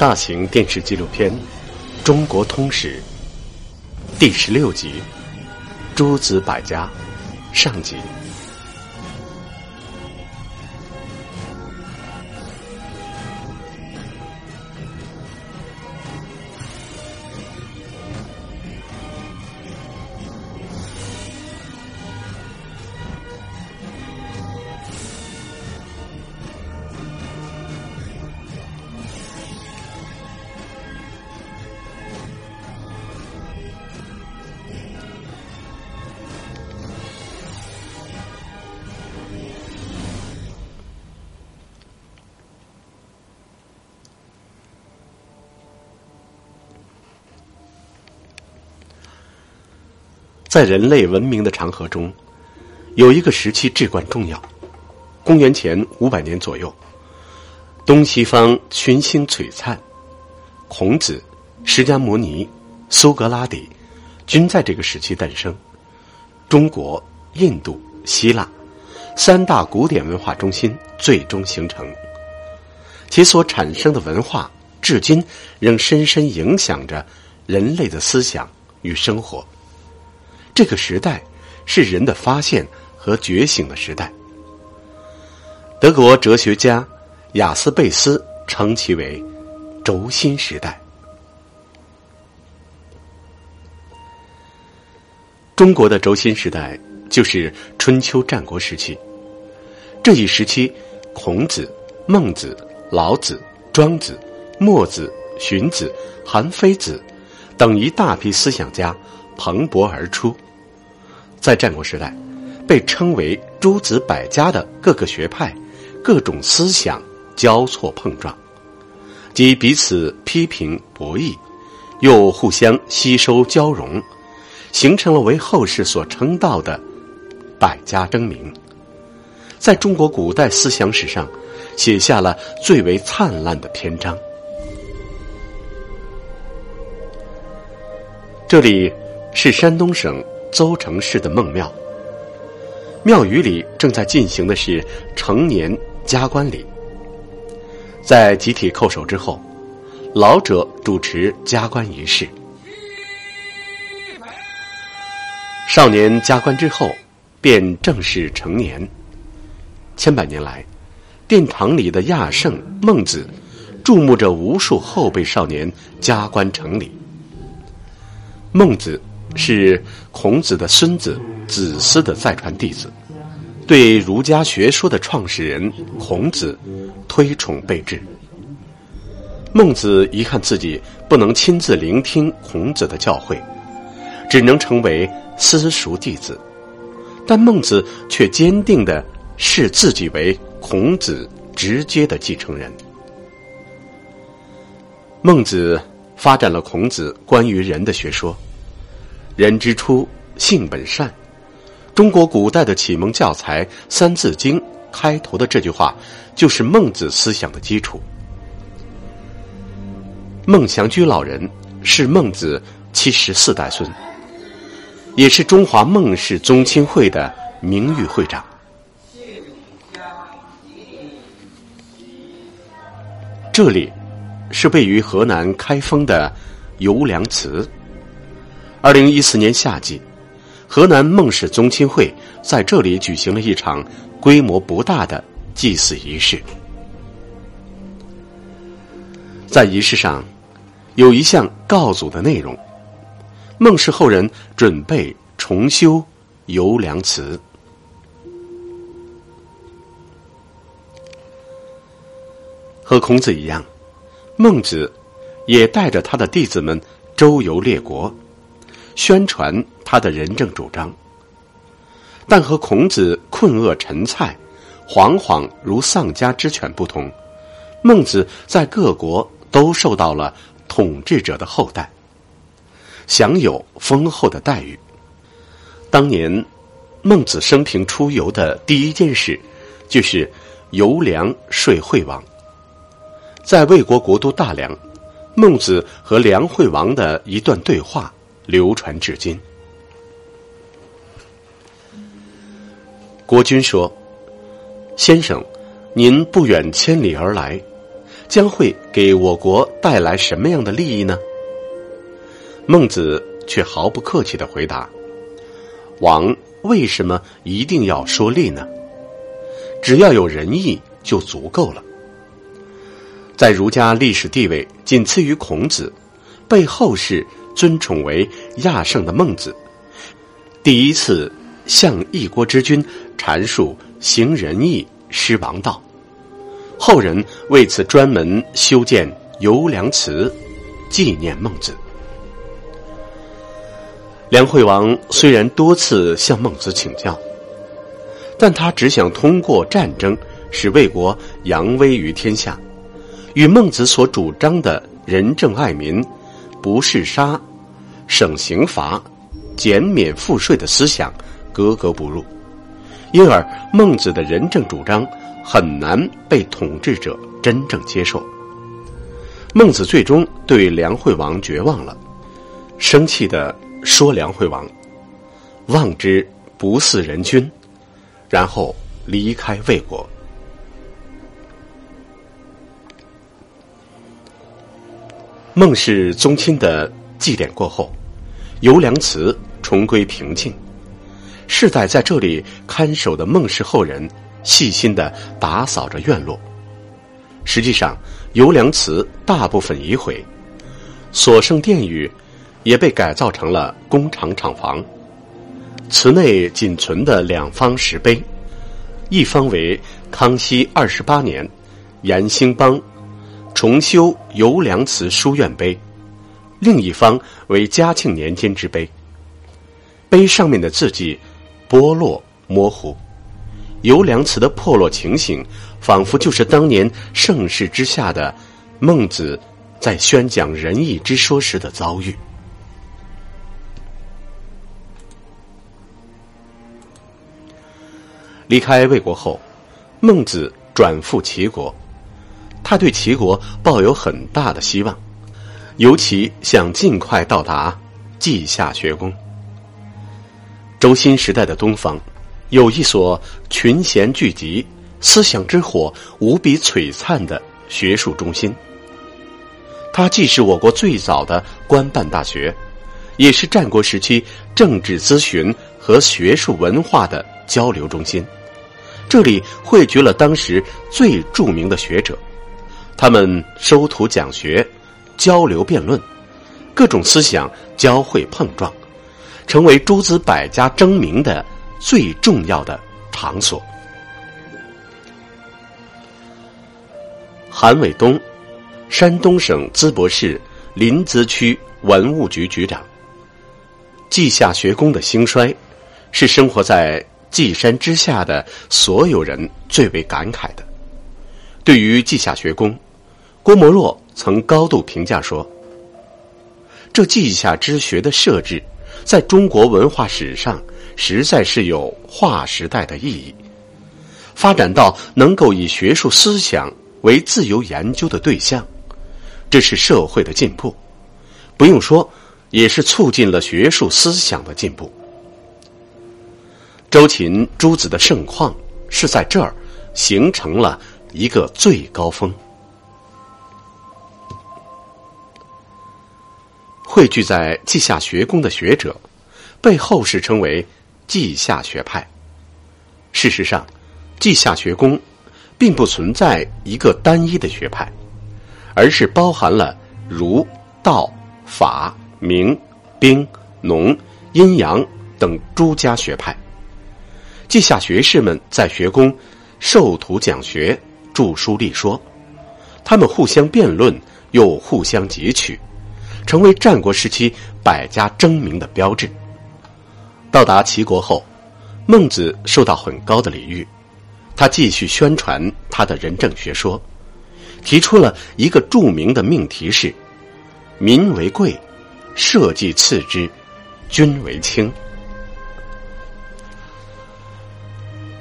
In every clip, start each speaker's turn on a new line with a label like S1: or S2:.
S1: 大型电视纪录片《中国通史》第十六集《诸子百家》上集。在人类文明的长河中，有一个时期至关重要。公元前五百年左右，东西方群星璀璨，孔子、释迦牟尼、苏格拉底均在这个时期诞生。中国、印度、希腊三大古典文化中心最终形成，其所产生的文化至今仍深深影响着人类的思想与生活。这个时代是人的发现和觉醒的时代。德国哲学家雅斯贝斯称其为“轴心时代”。中国的轴心时代就是春秋战国时期。这一时期，孔子、孟子、老子、庄子、墨子、荀子、韩非子等一大批思想家蓬勃而出。在战国时代，被称为诸子百家的各个学派、各种思想交错碰撞，即彼此批评博弈，又互相吸收交融，形成了为后世所称道的百家争鸣。在中国古代思想史上，写下了最为灿烂的篇章。这里是山东省。邹城市的孟庙，庙宇里正在进行的是成年加冠礼。在集体叩首之后，老者主持加冠仪式。少年加冠之后，便正式成年。千百年来，殿堂里的亚圣孟子，注目着无数后辈少年加冠成礼。孟子。是孔子的孙子子思的再传弟子，对儒家学说的创始人孔子推崇备至。孟子遗憾自己不能亲自聆听孔子的教诲，只能成为私塾弟子，但孟子却坚定的视自己为孔子直接的继承人。孟子发展了孔子关于人的学说。人之初，性本善。中国古代的启蒙教材《三字经》开头的这句话，就是孟子思想的基础。孟祥居老人是孟子七十四代孙，也是中华孟氏宗亲会的名誉会长。这里是位于河南开封的游梁祠。二零一四年夏季，河南孟氏宗亲会在这里举行了一场规模不大的祭祀仪式。在仪式上，有一项告祖的内容：孟氏后人准备重修游梁祠。和孔子一样，孟子也带着他的弟子们周游列国。宣传他的仁政主张，但和孔子困厄陈蔡、惶惶如丧家之犬不同，孟子在各国都受到了统治者的厚待，享有丰厚的待遇。当年，孟子生平出游的第一件事，就是游梁说惠王。在魏国国都大梁，孟子和梁惠王的一段对话。流传至今。国君说：“先生，您不远千里而来，将会给我国带来什么样的利益呢？孟子却毫不客气的回答：“王为什么一定要说利呢？只要有仁义就足够了。”在儒家历史地位仅次于孔子，被后世尊崇为亚圣的孟子，第一次向一国之君阐述行仁义、施王道。后人为此专门修建游梁祠，纪念孟子。梁惠王虽然多次向孟子请教，但他只想通过战争使魏国扬威于天下，与孟子所主张的仁政爱民、不嗜杀、省刑罚、减免赋税的思想格格不入，因而孟子的仁政主张。很难被统治者真正接受。孟子最终对梁惠王绝望了，生气的说：“梁惠王，望之不似人君。”然后离开魏国。孟氏宗亲的祭典过后，游梁祠重归平静。世代在这里看守的孟氏后人。细心的打扫着院落，实际上游梁祠大部分已毁，所剩殿宇也被改造成了工厂厂房。祠内仅存的两方石碑，一方为康熙二十八年严兴邦重修游梁祠书院碑，另一方为嘉庆年间之碑。碑上面的字迹剥落模糊。游梁祠的破落情形，仿佛就是当年盛世之下的孟子在宣讲仁义之说时的遭遇。离开魏国后，孟子转赴齐国，他对齐国抱有很大的希望，尤其想尽快到达稷下学宫。周新时代的东方。有一所群贤聚集、思想之火无比璀璨的学术中心。它既是我国最早的官办大学，也是战国时期政治咨询和学术文化的交流中心。这里汇聚了当时最著名的学者，他们收徒讲学、交流辩论，各种思想交汇碰撞，成为诸子百家争鸣的。最重要的场所。韩伟东，山东省淄博市临淄区文物局局长。稷下学宫的兴衰，是生活在稷山之下的所有人最为感慨的。对于稷下学宫，郭沫若曾高度评价说：“这稷下之学的设置，在中国文化史上。”实在是有划时代的意义，发展到能够以学术思想为自由研究的对象，这是社会的进步。不用说，也是促进了学术思想的进步。周秦诸子的盛况是在这儿形成了一个最高峰，汇聚在稷下学宫的学者，被后世称为。稷下学派，事实上，稷下学宫并不存在一个单一的学派，而是包含了儒、道、法、明、兵、农、阴阳等诸家学派。稷下学士们在学宫授徒讲学、著书立说，他们互相辩论，又互相汲取，成为战国时期百家争鸣的标志。到达齐国后，孟子受到很高的礼遇。他继续宣传他的仁政学说，提出了一个著名的命题是：“民为贵，社稷次之，君为轻。”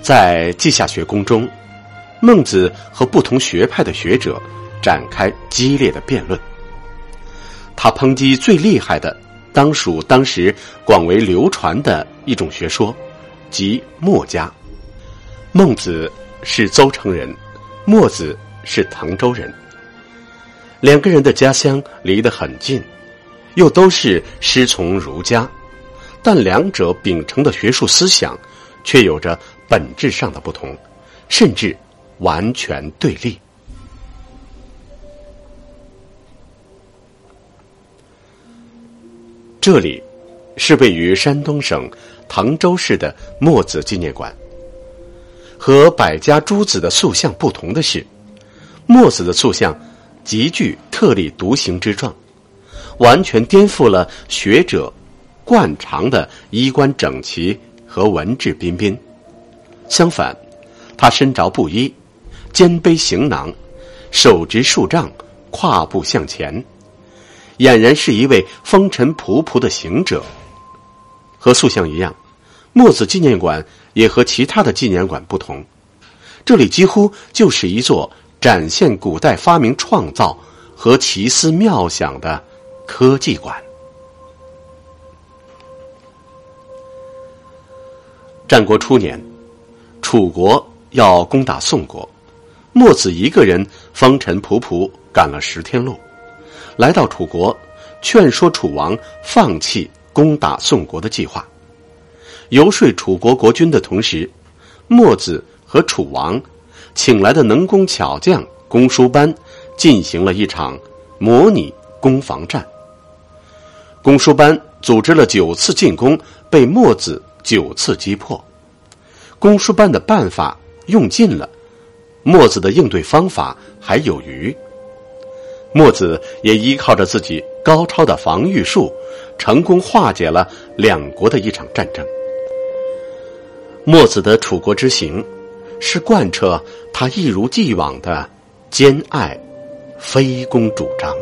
S1: 在稷下学宫中，孟子和不同学派的学者展开激烈的辩论。他抨击最厉害的。当属当时广为流传的一种学说，即墨家。孟子是邹城人，墨子是滕州人，两个人的家乡离得很近，又都是师从儒家，但两者秉承的学术思想却有着本质上的不同，甚至完全对立。这里是位于山东省滕州市的墨子纪念馆。和百家诸子的塑像不同的是，墨子的塑像极具特立独行之状，完全颠覆了学者惯常的衣冠整齐和文质彬彬。相反，他身着布衣，肩背行囊，手执数杖，跨步向前。俨然是一位风尘仆仆的行者。和塑像一样，墨子纪念馆也和其他的纪念馆不同，这里几乎就是一座展现古代发明创造和奇思妙想的科技馆。战国初年，楚国要攻打宋国，墨子一个人风尘仆仆赶了十天路。来到楚国，劝说楚王放弃攻打宋国的计划，游说楚国国君的同时，墨子和楚王请来的能工巧匠公输班进行了一场模拟攻防战。公输班组织了九次进攻，被墨子九次击破。公输班的办法用尽了，墨子的应对方法还有余。墨子也依靠着自己高超的防御术，成功化解了两国的一场战争。墨子的楚国之行，是贯彻他一如既往的兼爱非攻主张。